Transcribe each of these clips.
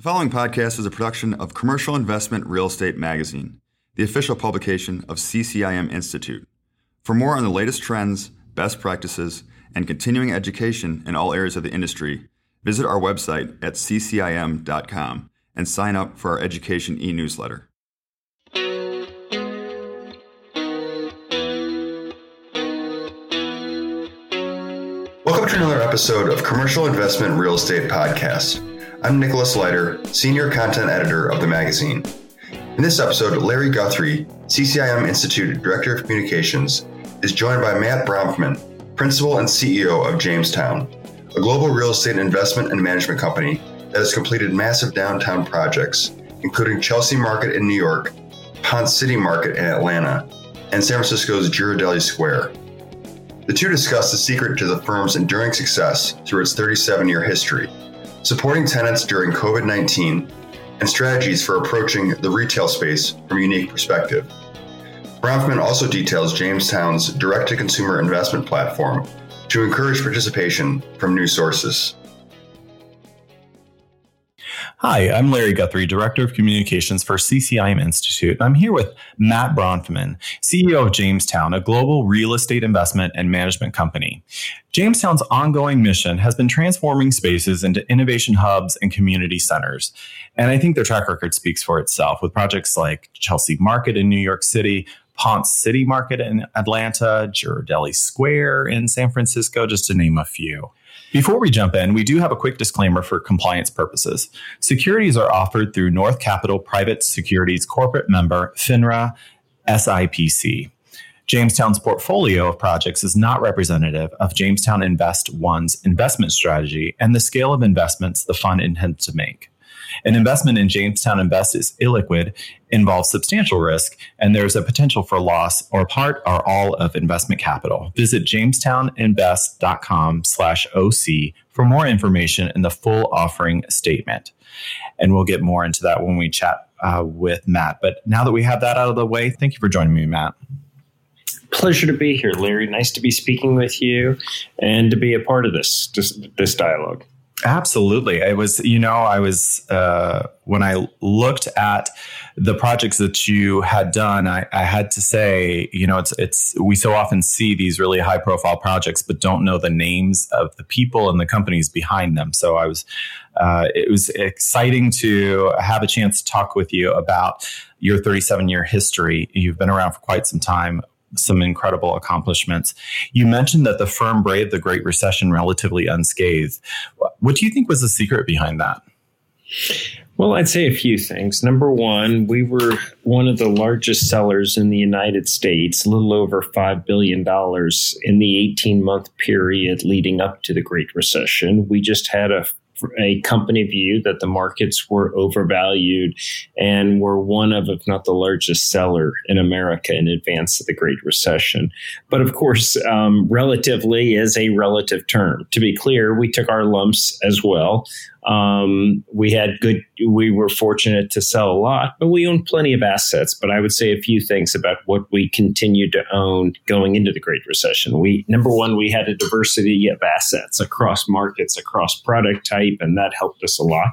The following podcast is a production of Commercial Investment Real Estate Magazine, the official publication of CCIM Institute. For more on the latest trends, best practices, and continuing education in all areas of the industry, visit our website at ccim.com and sign up for our education e newsletter. Welcome to another episode of Commercial Investment Real Estate Podcast. I'm Nicholas Leiter, Senior Content Editor of the magazine. In this episode, Larry Guthrie, CCIM Institute Director of Communications, is joined by Matt Bronfman, Principal and CEO of Jamestown, a global real estate investment and management company that has completed massive downtown projects, including Chelsea Market in New York, Ponce City Market in Atlanta, and San Francisco's Ghirardelli Square. The two discuss the secret to the firm's enduring success through its 37 year history supporting tenants during COVID 19, and strategies for approaching the retail space from a unique perspective. Bronfman also details Jamestown's direct to consumer investment platform to encourage participation from new sources. Hi, I'm Larry Guthrie, Director of Communications for CCIM Institute. I'm here with Matt Bronfman, CEO of Jamestown, a global real estate investment and management company. Jamestown's ongoing mission has been transforming spaces into innovation hubs and community centers. And I think their track record speaks for itself with projects like Chelsea Market in New York City, Ponce City Market in Atlanta, Ghirardelli Square in San Francisco, just to name a few. Before we jump in, we do have a quick disclaimer for compliance purposes. Securities are offered through North Capital Private Securities corporate member FINRA SIPC. Jamestown's portfolio of projects is not representative of Jamestown Invest One's investment strategy and the scale of investments the fund intends to make. An investment in Jamestown Invest is illiquid, involves substantial risk, and there is a potential for loss or part or all of investment capital. Visit jamestowninvest.com slash OC for more information and the full offering statement. And we'll get more into that when we chat uh, with Matt. But now that we have that out of the way, thank you for joining me, Matt pleasure to be here, Larry. Nice to be speaking with you and to be a part of this this, this dialogue. Absolutely. It was, you know, I was, uh, when I looked at the projects that you had done, I, I, had to say, you know, it's, it's, we so often see these really high profile projects, but don't know the names of the people and the companies behind them. So I was, uh, it was exciting to have a chance to talk with you about your 37 year history. You've been around for quite some time some incredible accomplishments. You mentioned that the firm braved the Great Recession relatively unscathed. What do you think was the secret behind that? Well, I'd say a few things. Number one, we were one of the largest sellers in the United States, a little over $5 billion in the 18 month period leading up to the Great Recession. We just had a a company view that the markets were overvalued and were one of, if not the largest seller in America in advance of the Great Recession. But of course, um, relatively is a relative term. To be clear, we took our lumps as well. Um, we had good, we were fortunate to sell a lot, but we owned plenty of assets. But I would say a few things about what we continued to own going into the Great Recession. We, number one, we had a diversity of assets across markets, across product type, and that helped us a lot.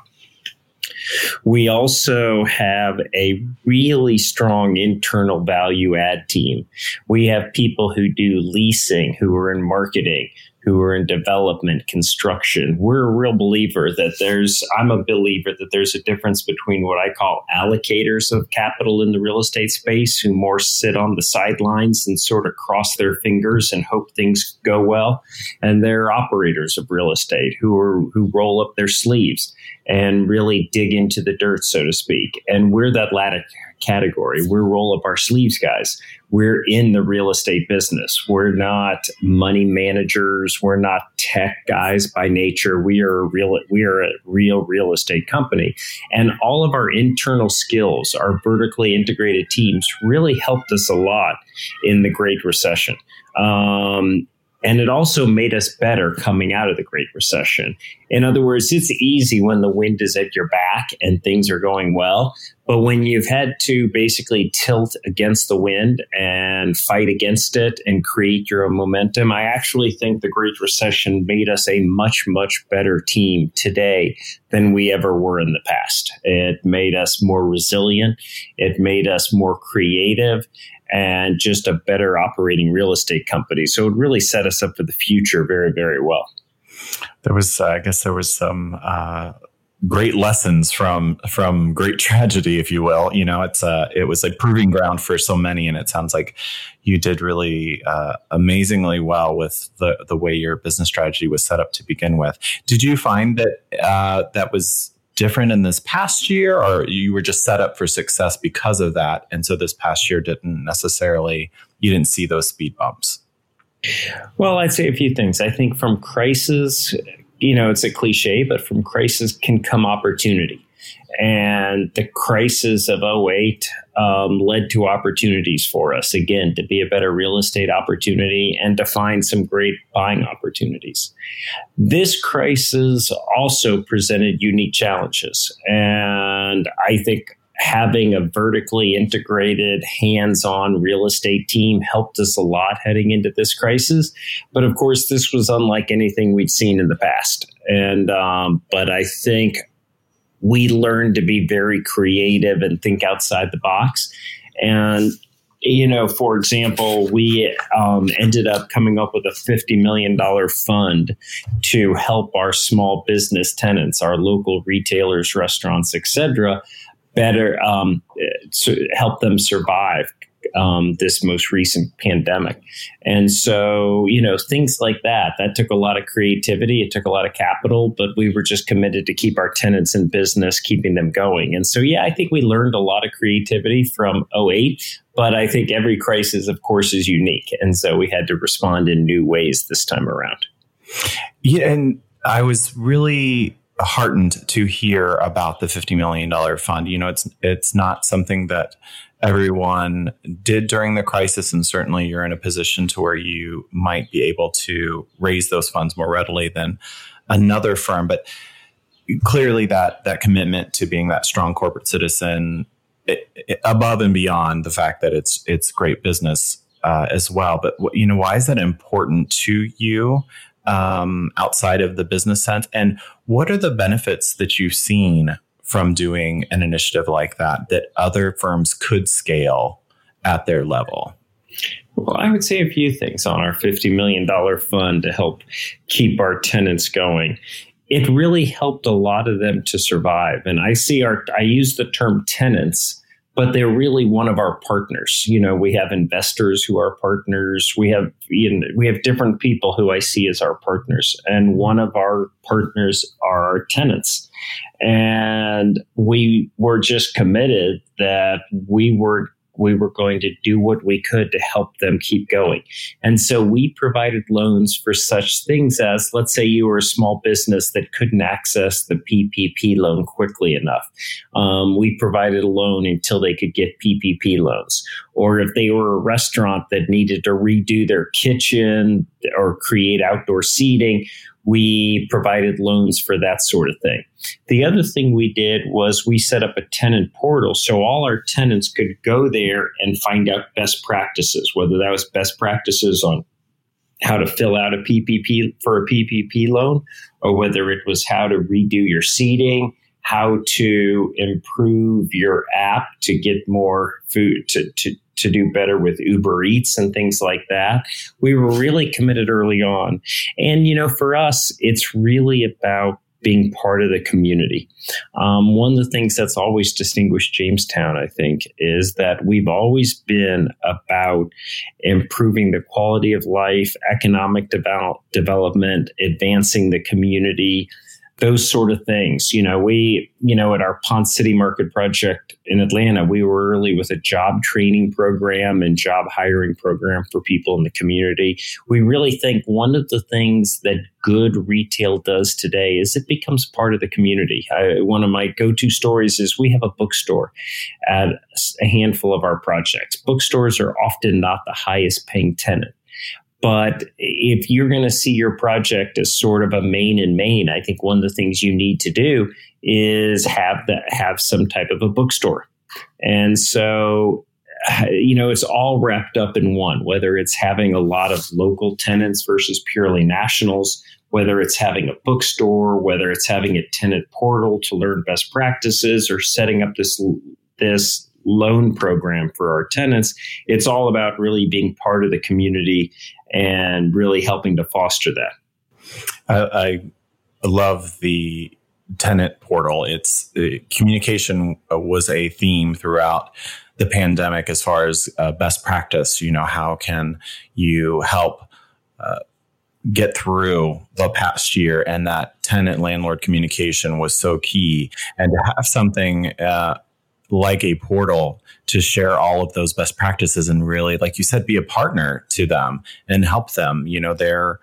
We also have a really strong internal value add team. We have people who do leasing, who are in marketing, who are in development, construction. We're a real believer that there's, I'm a believer that there's a difference between what I call allocators of capital in the real estate space who more sit on the sidelines and sort of cross their fingers and hope things go well. And they're operators of real estate who are, who roll up their sleeves and really dig into the dirt, so to speak. And we're that latter category. We're roll up our sleeves guys. We're in the real estate business. We're not money managers. We're not tech guys by nature. We are a real we are a real real estate company. And all of our internal skills, our vertically integrated teams really helped us a lot in the Great Recession. Um, And it also made us better coming out of the Great Recession. In other words, it's easy when the wind is at your back and things are going well. But when you've had to basically tilt against the wind and fight against it and create your own momentum, I actually think the Great Recession made us a much, much better team today than we ever were in the past. It made us more resilient. It made us more creative and just a better operating real estate company. So it really set us up for the future very, very well. There was, uh, I guess, there was some uh, great lessons from from great tragedy, if you will. You know, it's uh, it was like proving ground for so many, and it sounds like you did really uh, amazingly well with the the way your business strategy was set up to begin with. Did you find that uh, that was different in this past year, or you were just set up for success because of that? And so this past year didn't necessarily, you didn't see those speed bumps? Well, I'd say a few things. I think from crisis, you know, it's a cliche, but from crisis can come opportunity. And the crisis of 08 um, led to opportunities for us, again, to be a better real estate opportunity and to find some great buying opportunities. This crisis also presented unique challenges. And I think having a vertically integrated, hands on real estate team helped us a lot heading into this crisis. But of course, this was unlike anything we'd seen in the past. And, um, but I think we learned to be very creative and think outside the box. And you know, for example, we um, ended up coming up with a $50 million fund to help our small business tenants, our local retailers, restaurants, etc., better um, help them survive um, this most recent pandemic. And so, you know, things like that, that took a lot of creativity. It took a lot of capital, but we were just committed to keep our tenants in business, keeping them going. And so, yeah, I think we learned a lot of creativity from 08, but I think every crisis, of course, is unique. And so we had to respond in new ways this time around. Yeah. And I was really heartened to hear about the $50 million fund. You know, it's, it's not something that everyone did during the crisis. And certainly you're in a position to where you might be able to raise those funds more readily than another firm. But clearly that, that commitment to being that strong corporate citizen it, it, above and beyond the fact that it's, it's great business uh, as well. But you know, why is that important to you um, outside of the business sense? And what are the benefits that you've seen from doing an initiative like that that other firms could scale at their level? Well, I would say a few things on our $50 million fund to help keep our tenants going. It really helped a lot of them to survive. And I see our, I use the term tenants but they're really one of our partners. You know, we have investors who are partners. We have you know, we have different people who I see as our partners, and one of our partners are our tenants. And we were just committed that we were we were going to do what we could to help them keep going. And so we provided loans for such things as, let's say you were a small business that couldn't access the PPP loan quickly enough. Um, we provided a loan until they could get PPP loans. Or if they were a restaurant that needed to redo their kitchen or create outdoor seating, we provided loans for that sort of thing. The other thing we did was we set up a tenant portal so all our tenants could go there and find out best practices, whether that was best practices on how to fill out a PPP for a PPP loan, or whether it was how to redo your seating, how to improve your app to get more food to, to to do better with Uber Eats and things like that. We were really committed early on. And, you know, for us, it's really about being part of the community. Um, one of the things that's always distinguished Jamestown, I think, is that we've always been about improving the quality of life, economic develop, development, advancing the community, those sort of things. You know, we, you know, at our Ponce City Market project in Atlanta, we were early with a job training program and job hiring program for people in the community. We really think one of the things that good retail does today is it becomes part of the community. I, one of my go to stories is we have a bookstore at a handful of our projects. Bookstores are often not the highest paying tenant But if you're going to see your project as sort of a main and main, I think one of the things you need to do is have that have some type of a bookstore. And so you know, it's all wrapped up in one, whether it's having a lot of local tenants versus purely nationals, whether it's having a bookstore, whether it's having a tenant portal to learn best practices or setting up this this loan program for our tenants. It's all about really being part of the community and really helping to foster that. I, I love the tenant portal. It's uh, communication was a theme throughout the pandemic as far as uh, best practice. You know, how can you help uh, get through the past year? And that tenant landlord communication was so key. And to have something uh, like a portal to share all of those best practices and really, like you said, be a partner to them and help them. You know, their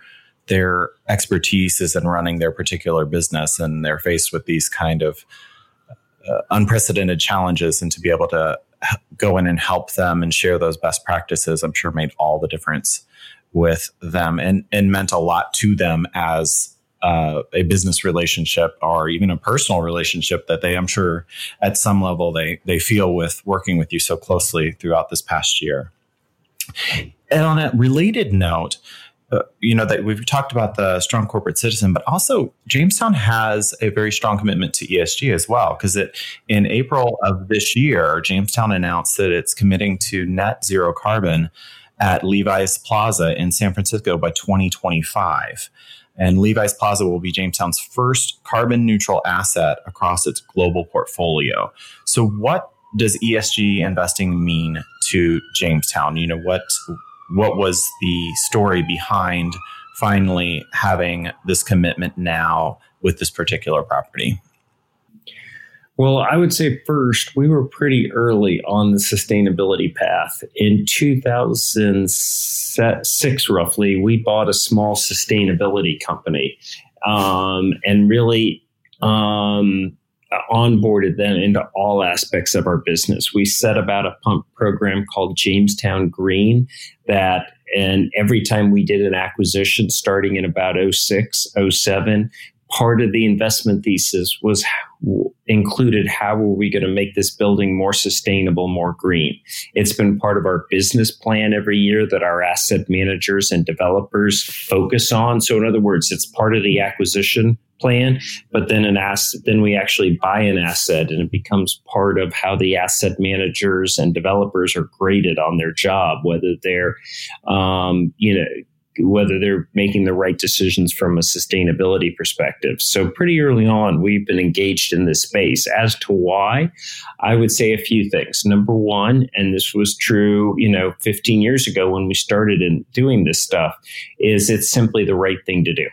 their expertise is in running their particular business, and they're faced with these kind of uh, unprecedented challenges, and to be able to go in and help them and share those best practices, I'm sure made all the difference with them and, and meant a lot to them as uh, a business relationship or even a personal relationship that they, I'm sure, at some level they they feel with working with you so closely throughout this past year. And on a related note, uh, you know that we've talked about the strong corporate citizen, but also Jamestown has a very strong commitment to ESG as well. Because it in April of this year, Jamestown announced that it's committing to net zero carbon at Levi's Plaza in San Francisco by 2025. And Levi's Plaza will be Jamestown's first carbon neutral asset across its global portfolio. So, what does ESG investing mean to Jamestown? You know, what what was the story behind finally having this commitment now with this particular property? Well, I would say first, we were pretty early on the sustainability path. In 2006, roughly, we bought a small sustainability company um, and really um, onboarded them into all aspects of our business. We set about a pump program called Jamestown Green that and every time we did an acquisition starting in about 06, 07, part of the investment thesis was included how are we going to make this building more sustainable, more green. It's been part of our business plan every year that our asset managers and developers focus on. So, in other words, it's part of the acquisition plan, but then an asset, then we actually buy an asset and it becomes part of how the asset managers and developers are graded on their job, whether they're, um, you know, whether they're making the right decisions from a sustainability perspective. So, pretty early on, we've been engaged in this space. As to why, I would say a few things. Number one, and this was true, you know, 15 years ago when we started in doing this stuff, is it's simply the right thing to do.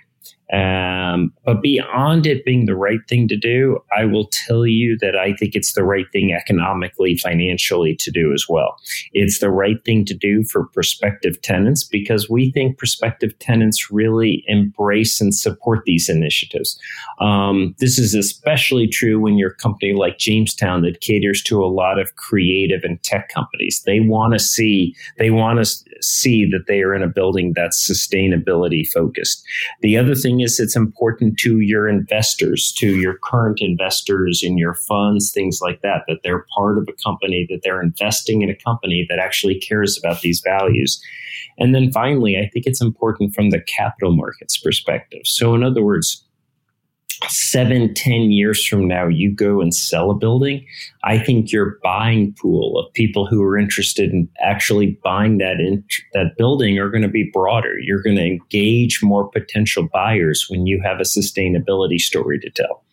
Um, but beyond it being the right thing to do, I will tell you that I think it's the right thing economically, financially to do as well. It's the right thing to do for prospective tenants because we think prospective tenants really embrace and support these initiatives. Um, this is especially true when you're a company like Jamestown that caters to a lot of creative and tech companies. They want to see they want to see that they are in a building that's sustainability focused. The other is it's important to your investors, to your current investors in your funds, things like that, that they're part of a company, that they're investing in a company that actually cares about these values. And then finally, I think it's important from the capital markets perspective. So, in other words, seven, ten years from now, you go and sell a building, I think your buying pool of people who are interested in actually buying that in, that building are going to be broader. You're going to engage more potential buyers when you have a sustainability story to tell.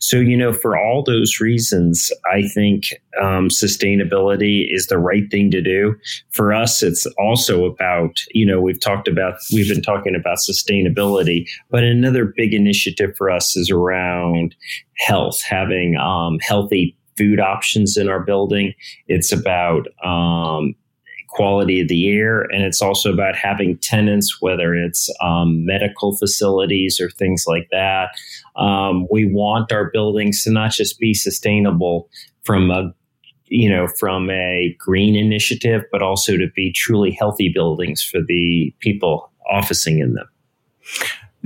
So, you know, for all those reasons, I think um, sustainability is the right thing to do. For us, it's also about, you know, we've talked about, we've been talking about sustainability, but another big initiative for us is around health, having um, healthy food options in our building. It's about um, quality of the air. And it's also about having tenants, whether it's um, medical facilities or things like that. Um, we want our buildings to not just be sustainable from a you know, from a green initiative, but also to be truly healthy buildings for the people officing in them.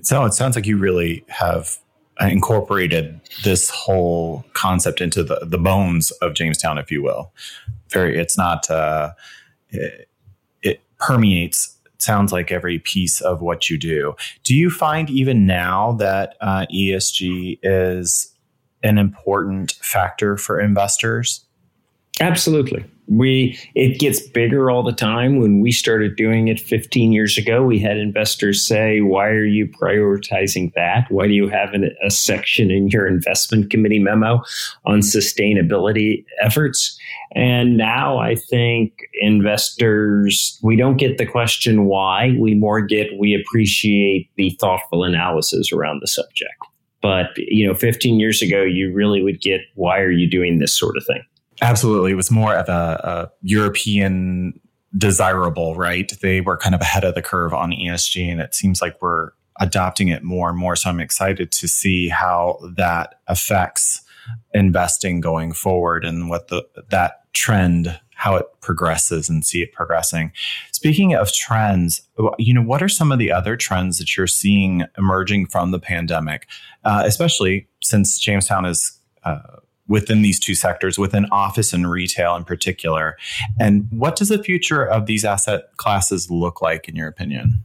So it sounds like you really have incorporated this whole concept into the, the bones of Jamestown, if you will. Very, it's not, uh, it, permeates sounds like every piece of what you do. Do you find even now that uh, ESG is an important factor for investors? Absolutely. We it gets bigger all the time. When we started doing it 15 years ago we had investors say why are you prioritizing that? Why do you have an, a section in your investment committee memo on sustainability efforts? And now i think investors we don't get the question why we more get we appreciate the thoughtful analysis around the subject. But you know 15 years ago you really would get why are you doing this sort of thing Absolutely. It was more of a, a, European desirable, right? They were kind of ahead of the curve on ESG, and it seems like we're adopting it more and more. So I'm excited to see how that affects investing going forward and what the that trend how it progresses and see it progressing. Speaking of trends, you know, what are some of the other trends that you're seeing emerging from the pandemic, uh, especially since Jamestown is uh, within these two sectors, within office and retail in particular? And what does the future of these asset classes look like, in your opinion?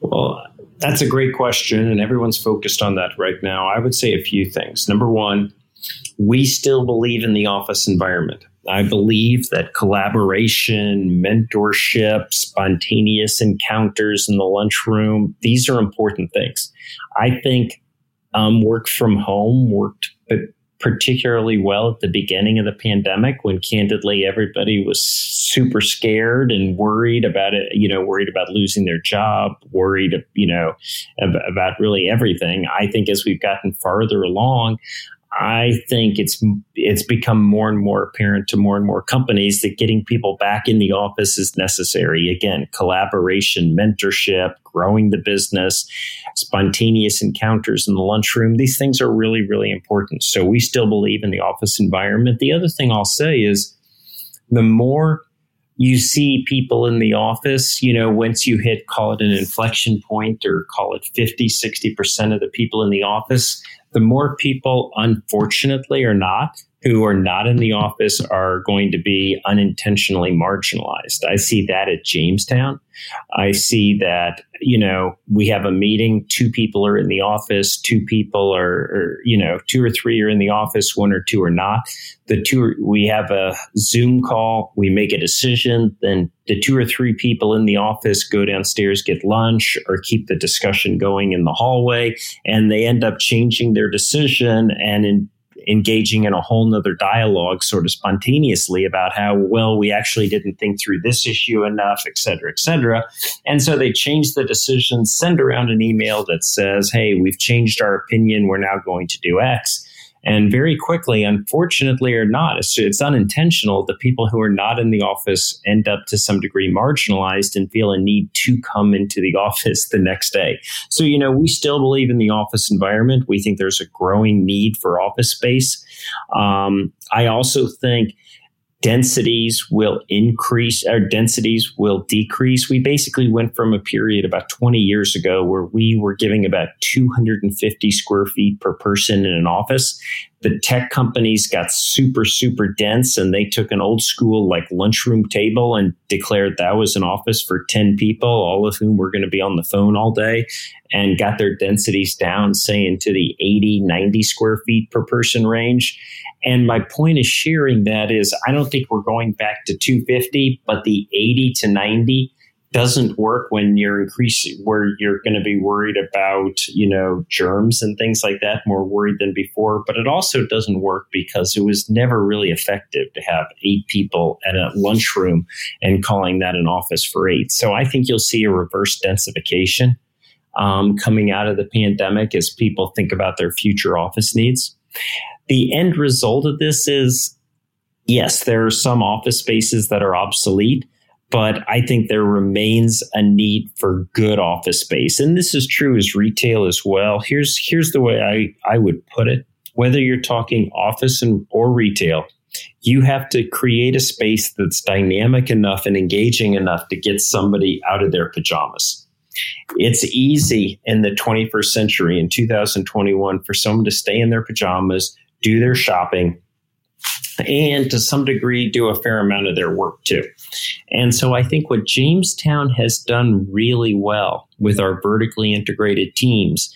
Well, that's a great question, and everyone's focused on that right now. I would say a few things. Number one, we still believe in the office environment. I believe that collaboration, mentorship, spontaneous encounters in the lunchroom, these are important things. I think um, work from home worked particularly well at the beginning of the pandemic when candidly everybody was super scared and worried about it, you know, worried about losing their job, worried, you know, about really everything. I think as we've gotten farther along, I think it's it's become more and more apparent to more and more companies that getting people back in the office is necessary. Again, collaboration, mentorship, growing the business, spontaneous encounters in the lunchroom. These things are really, really important. So we still believe in the office environment. The other thing I'll say is the more you see people in the office, you know, once you hit, call it an inflection point or call it 50, 60% of the people in the office, the more people, unfortunately or not, who are not in the office are going to be unintentionally marginalized. I see that at Jamestown. I see that, you know, we have a meeting, two people are in the office, two people are, you know, two or three are in the office, one or two are not. The two, we have a Zoom call, we make a decision, then the two or three people in the office go downstairs, get lunch, or keep the discussion going in the hallway, and they end up changing their decision and in engaging in a whole nother dialogue sort of spontaneously about how well we actually didn't think through this issue enough et cetera et cetera. And so they change the decision send around an email that says hey we've changed our opinion. We're now going to do x and very quickly, unfortunately or not, it's, it's, unintentional. The people who are not in the office end up to some degree marginalized and feel a need to come into the office the next day. So, you know, we still believe in the office environment. We think there's a growing need for office space. Um, I also think densities will increase or densities will decrease. We basically went from a period about 20 years ago where we were giving about 250 square feet per person in an office. The tech companies got super, super dense and they took an old school like lunchroom table and declared that was an office for 10 people, all of whom were going to be on the phone all day and got their densities down, say into the 80, 90 square feet per person range. And my point of sharing that is I don't think we're going back to 250, but the 80 to 90 doesn't work when you're increasing where you're going to be worried about, you know, germs and things like that, more worried than before. But it also doesn't work because it was never really effective to have eight people at a lunchroom and calling that an office for eight. So I think you'll see a reverse densification um, coming out of the pandemic as people think about their future office needs the end result of this is yes, there are some office spaces that are obsolete, but I think there remains a need for good office space. And this is true as retail as well. Here's here's the way I, I would put it. Whether you're talking office and or retail, You have to create a space that's dynamic enough and engaging enough to get somebody out of their pajamas. It's easy in the 21st century in 2021 for someone to stay in their pajamas, do their shopping, and to some degree do a fair amount of their work too. And so I think what Jamestown has done really well with our vertically integrated teams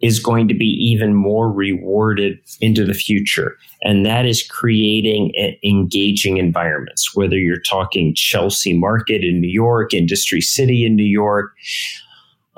is going to be even more rewarded into the future. And that is creating engaging environments, whether you're talking Chelsea Market in New York, Industry City in New York,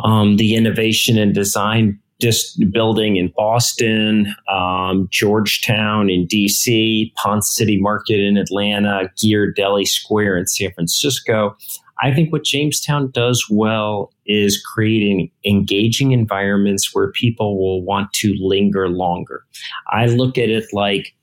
um, the innovation and design just building in Boston, um, Georgetown in DC, Ponce City Market in Atlanta, Ghirardelli Square in San Francisco. I think what Jamestown does well is creating engaging environments where people will want to linger longer. I look at it like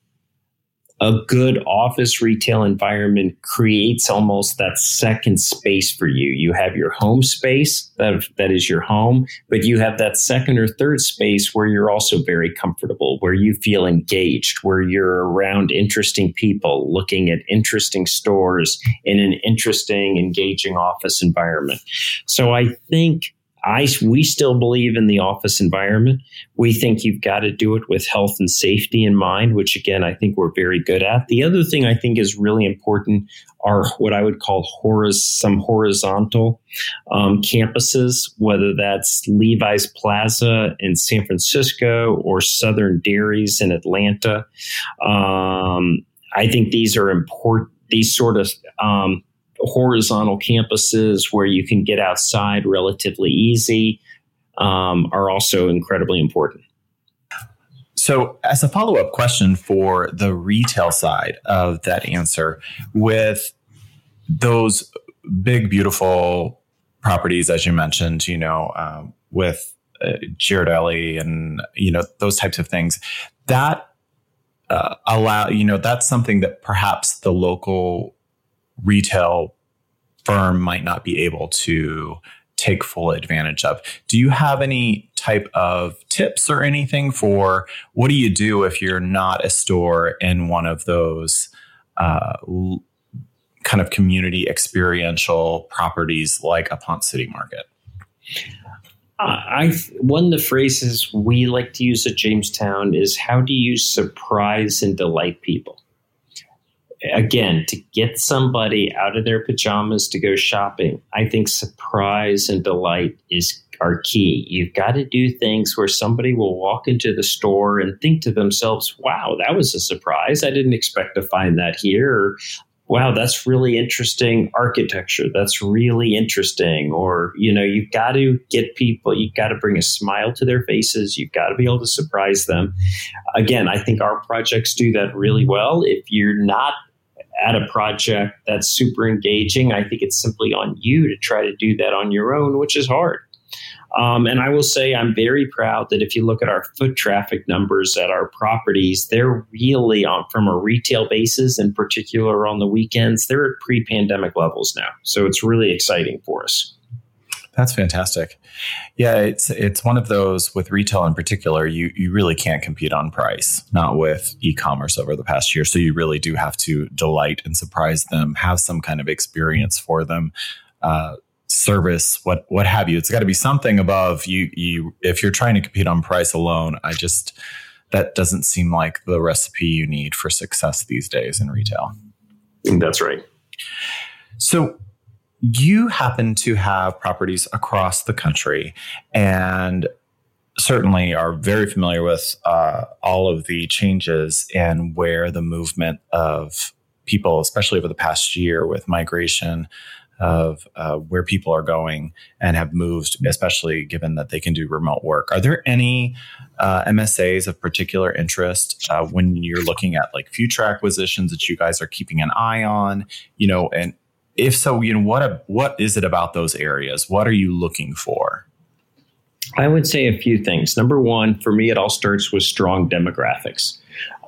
a good office retail environment creates almost that second space for you. You have your home space that, that is your home, but you have that second or third space where you're also very comfortable, where you feel engaged, where you're around interesting people, looking at interesting stores in an interesting, engaging office environment. So I think I we still believe in the office environment. We think you've got to do it with health and safety in mind, which again I think we're very good at. The other thing I think is really important are what I would call horiz- some horizontal um, campuses, whether that's Levi's Plaza in San Francisco or Southern Dairies in Atlanta. Um, I think these are important. These sort of um, horizontal campuses where you can get outside relatively easy um, are also incredibly important. So, as a follow up question for the retail side of that answer, with those big, beautiful properties, as you mentioned, you know, um, with uh, Ghirardelli and, you know, those types of things, that uh, allow, you know, that's something that perhaps the local retail firm might not be able to take full advantage of. Do you have any type of tips or anything for what do you do if you're not a store in one of those uh, kind of community experiential properties like a Ponce City Market? I one of the phrases we like to use at Jamestown is how do you surprise and delight people? Again, to get somebody out of their pajamas to go shopping, I think surprise and delight is are key. You've got to do things where somebody will walk into the store and think to themselves, wow, that was a surprise. I didn't expect to find that here. Or, wow, that's really interesting architecture. That's really interesting. Or, you know, you've got to get people, you've got to bring a smile to their faces. You've got to be able to surprise them. Again, I think our projects do that really well. If you're not at a project that's super engaging. I think it's simply on you to try to do that on your own, which is hard. Um, and I will say I'm very proud that if you look at our foot traffic numbers at our properties, they're really on from a retail basis, in particular on the weekends, they're at pre-pandemic levels now. So it's really exciting for us. That's fantastic. Yeah, it's it's one of those with retail in particular. You you really can't compete on price, not with e-commerce over the past year. So you really do have to delight and surprise them, have some kind of experience for them, uh, service, what what have you. It's got to be something above you. You if you're trying to compete on price alone, I just that doesn't seem like the recipe you need for success these days in retail. That's right. So you happen to have properties across the country and certainly are very familiar with uh, all of the changes and where the movement of people, especially over the past year with migration of uh, where people are going and have moved, especially given that they can do remote work. Are there any uh, MSAs of particular interest uh, when you're looking at like future acquisitions that you guys are keeping an eye on? You know, and if so, you know what what is it about those areas? What are you looking for? I would say a few things. Number one, for me, it all starts with strong demographics.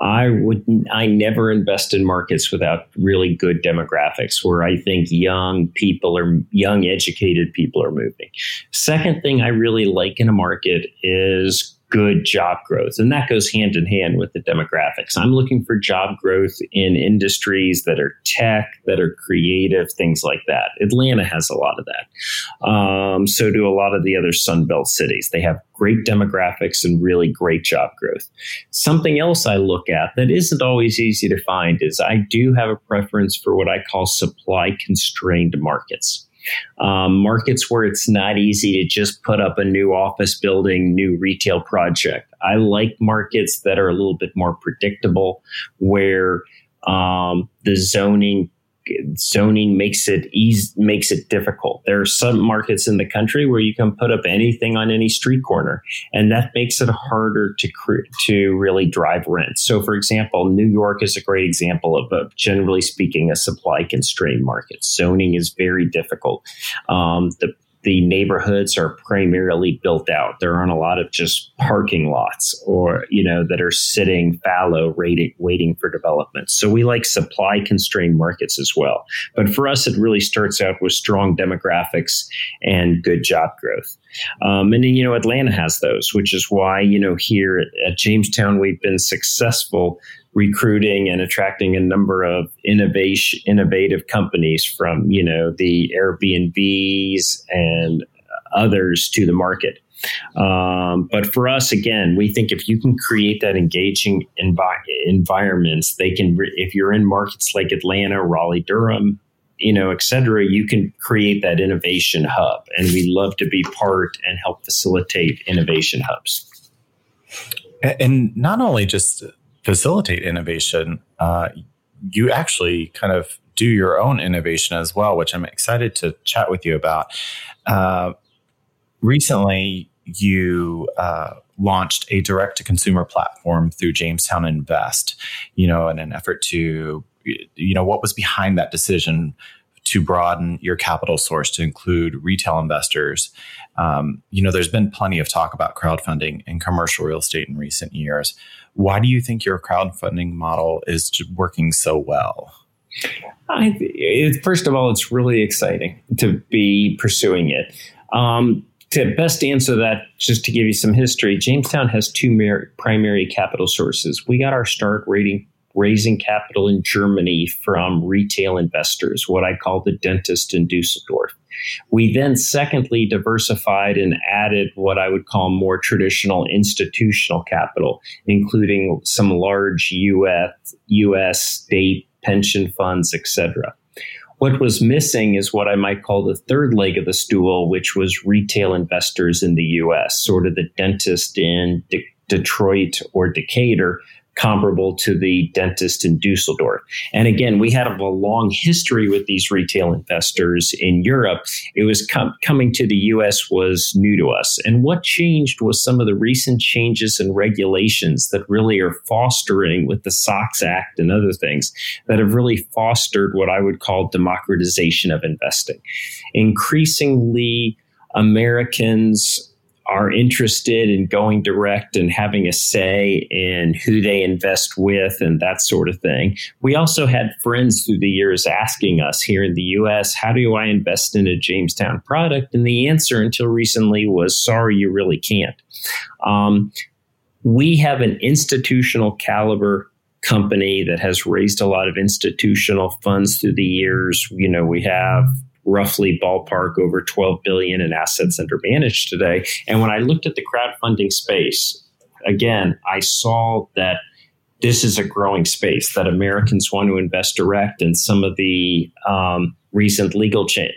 I would I never invest in markets without really good demographics where I think young people or young educated people are moving. Second thing I really like in a market is good job growth. And that goes hand in hand with the demographics. I'm looking for job growth in industries that are tech, that are creative, things like that. Atlanta has a lot of that. Um, so do a lot of the other Sunbelt cities. They have great demographics and really great job growth. Something else I look at that isn't always easy to find is I do have a preference for what I call supply constrained markets. Um, markets where it's not easy to just put up a new office building, new retail project. I like markets that are a little bit more predictable, where um, the zoning zoning makes it easy, makes it difficult. There are some markets in the country where you can put up anything on any street corner, and that makes it harder to to really drive rent. So, for example, New York is a great example of, a, generally speaking, a supply constrained market. Zoning is very difficult. Um, the the neighborhoods are primarily built out. There aren't a lot of just parking lots or, you know, that are sitting fallow waiting, waiting for development. So we like supply constrained markets as well. But for us, it really starts out with strong demographics and good job growth. Um, and then, you know, Atlanta has those, which is why, you know, here at, Jamestown, we've been successful recruiting and attracting a number of innovation innovative companies from you know the Airbnbs and others to the market. Um, but for us, again, we think if you can create that engaging envi- environments, they can. Re- if you're in markets like Atlanta, Raleigh, Durham, you know, et cetera, you can create that innovation hub, and we love to be part and help facilitate innovation hubs. And not only just facilitate innovation, uh, you actually kind of do your own innovation as well, which I'm excited to chat with you about. Uh, recently, you uh, launched a direct to consumer platform through Jamestown Invest, you know, in an effort to, you know, what was behind that decision to broaden your capital source to include retail investors. Um, you know, there's been plenty of talk about crowdfunding in commercial real estate in recent years. Why do you think your crowdfunding model is working so well? I, it, first of all, it's really exciting to be pursuing it. Um, to best answer that, just to give you some history, Jamestown has two mer- primary capital sources. We got our start rating raising capital in Germany from retail investors, what I call the dentist in Dusseldorf. We then, secondly, diversified and added what I would call more traditional institutional capital, including some large US, US state pension funds, etc. What was missing is what I might call the third leg of the stool, which was retail investors in the US, sort of the dentist in De- Detroit or Decatur comparable to the dentist in Dusseldorf. And again, we had a long history with these retail investors in Europe. It was com- coming to the US was new to us. And what changed was some of the recent changes in regulations that really are fostering with the SOX Act and other things that have really fostered what I would call democratization of investing. Increasingly, Americans are interested in going direct and having a say in who they invest with and that sort of thing. We also had friends through the years asking us here in the US, how do I invest in a Jamestown product? And the answer until recently was, sorry, you really can't. Um, we have an institutional caliber company that has raised a lot of institutional funds through the years. You know, we have roughly ballpark over 12 billion in assets under managed today. And when I looked at the crowdfunding space, again, I saw that this is a growing space that Americans want to invest direct, and some of the um, recent legal cha-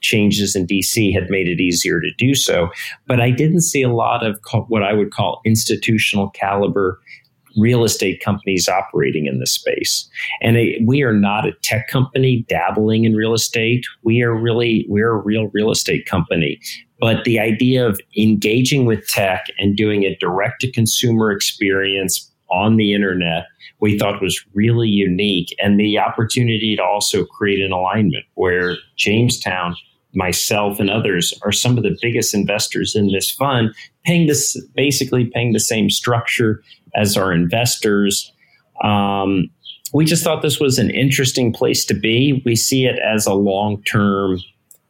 changes in DC had made it easier to do so. But I didn't see a lot of what I would call institutional caliber real estate companies operating in this space. And we are not a tech company dabbling in real estate. We are really, we're a real real estate company. But the idea of engaging with tech and doing a direct to consumer experience on the internet, we thought was really unique. And the opportunity to also create an alignment where Jamestown myself and others are some of the biggest investors in this fund, paying this basically paying the same structure as our investors. Um, we just thought this was an interesting place to be. We see it as a long term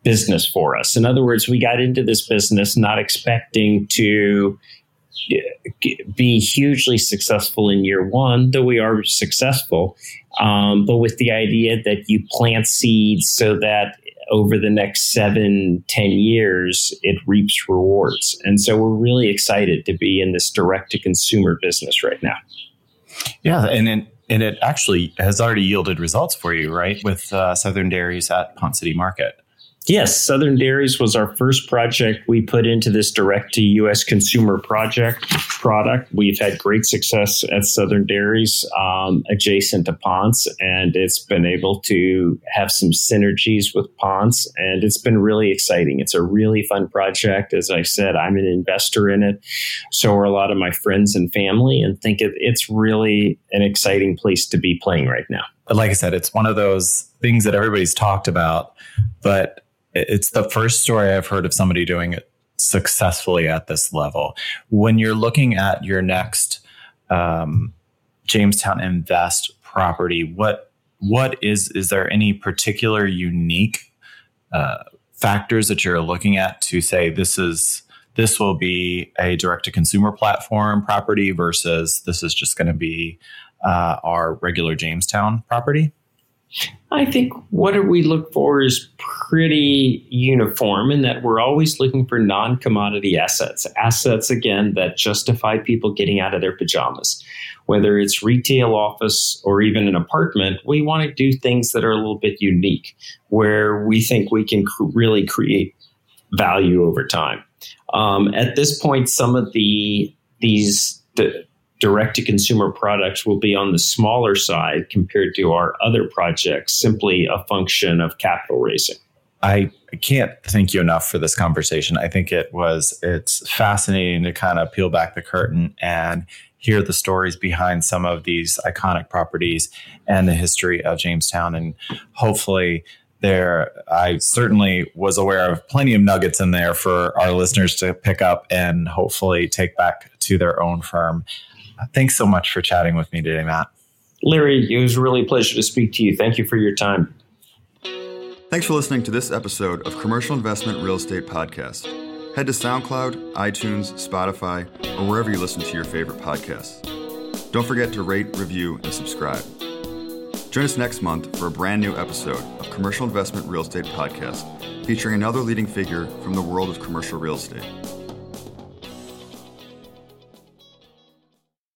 business for us. In other words, we got into this business not expecting to be hugely successful in year one, though we are successful, um, but with the idea that you plant seeds so that over the next seven, ten years, it reaps rewards. And so we're really excited to be in this direct to consumer business right now. Yeah, and it, and it actually has already yielded results for you, right? With uh, Southern Dairies at Ponce City Market. Yes, Southern Dairies was our first project we put into this direct to U.S. consumer project product. We've had great success at Southern Dairies um, adjacent to Ponce, and it's been able to have some synergies with Ponce, and it's been really exciting. It's a really fun project. As I said, I'm an investor in it. So are a lot of my friends and family, and think it, it's really an exciting place to be playing right now. Like I said, it's one of those things that everybody's talked about, but it's the first story I've heard of somebody doing it successfully at this level. When you're looking at your next um, Jamestown Invest property, what what is is there any particular unique uh, factors that you're looking at to say this is this will be a direct to consumer platform property versus this is just going to be uh, our regular Jamestown property? I think what we look for is pretty uniform in that we're always looking for non commodity assets. Assets, again, that justify people getting out of their pajamas. Whether it's retail, office, or even an apartment, we want to do things that are a little bit unique, where we think we can cr- really create value over time. Um, at this point, some of the these the, direct to consumer products will be on the smaller side compared to our other projects, simply a function of capital raising. I can't thank you enough for this conversation. I think it was it's fascinating to kind of peel back the curtain and hear the stories behind some of these iconic properties and the history of Jamestown and hopefully there I certainly was aware of plenty of nuggets in there for our listeners to pick up and hopefully take back to their own firm. Thanks so much for chatting with me today, Matt. Larry, it was really a pleasure to speak to you. Thank you for your time. Thanks for listening to this episode of Commercial Investment Real Estate Podcast. Head to SoundCloud, iTunes, Spotify, or wherever you listen to your favorite podcasts. Don't forget to rate, review, and subscribe. Join us next month for a brand new episode of Commercial Investment Real Estate Podcast featuring another leading figure from the world of commercial real estate.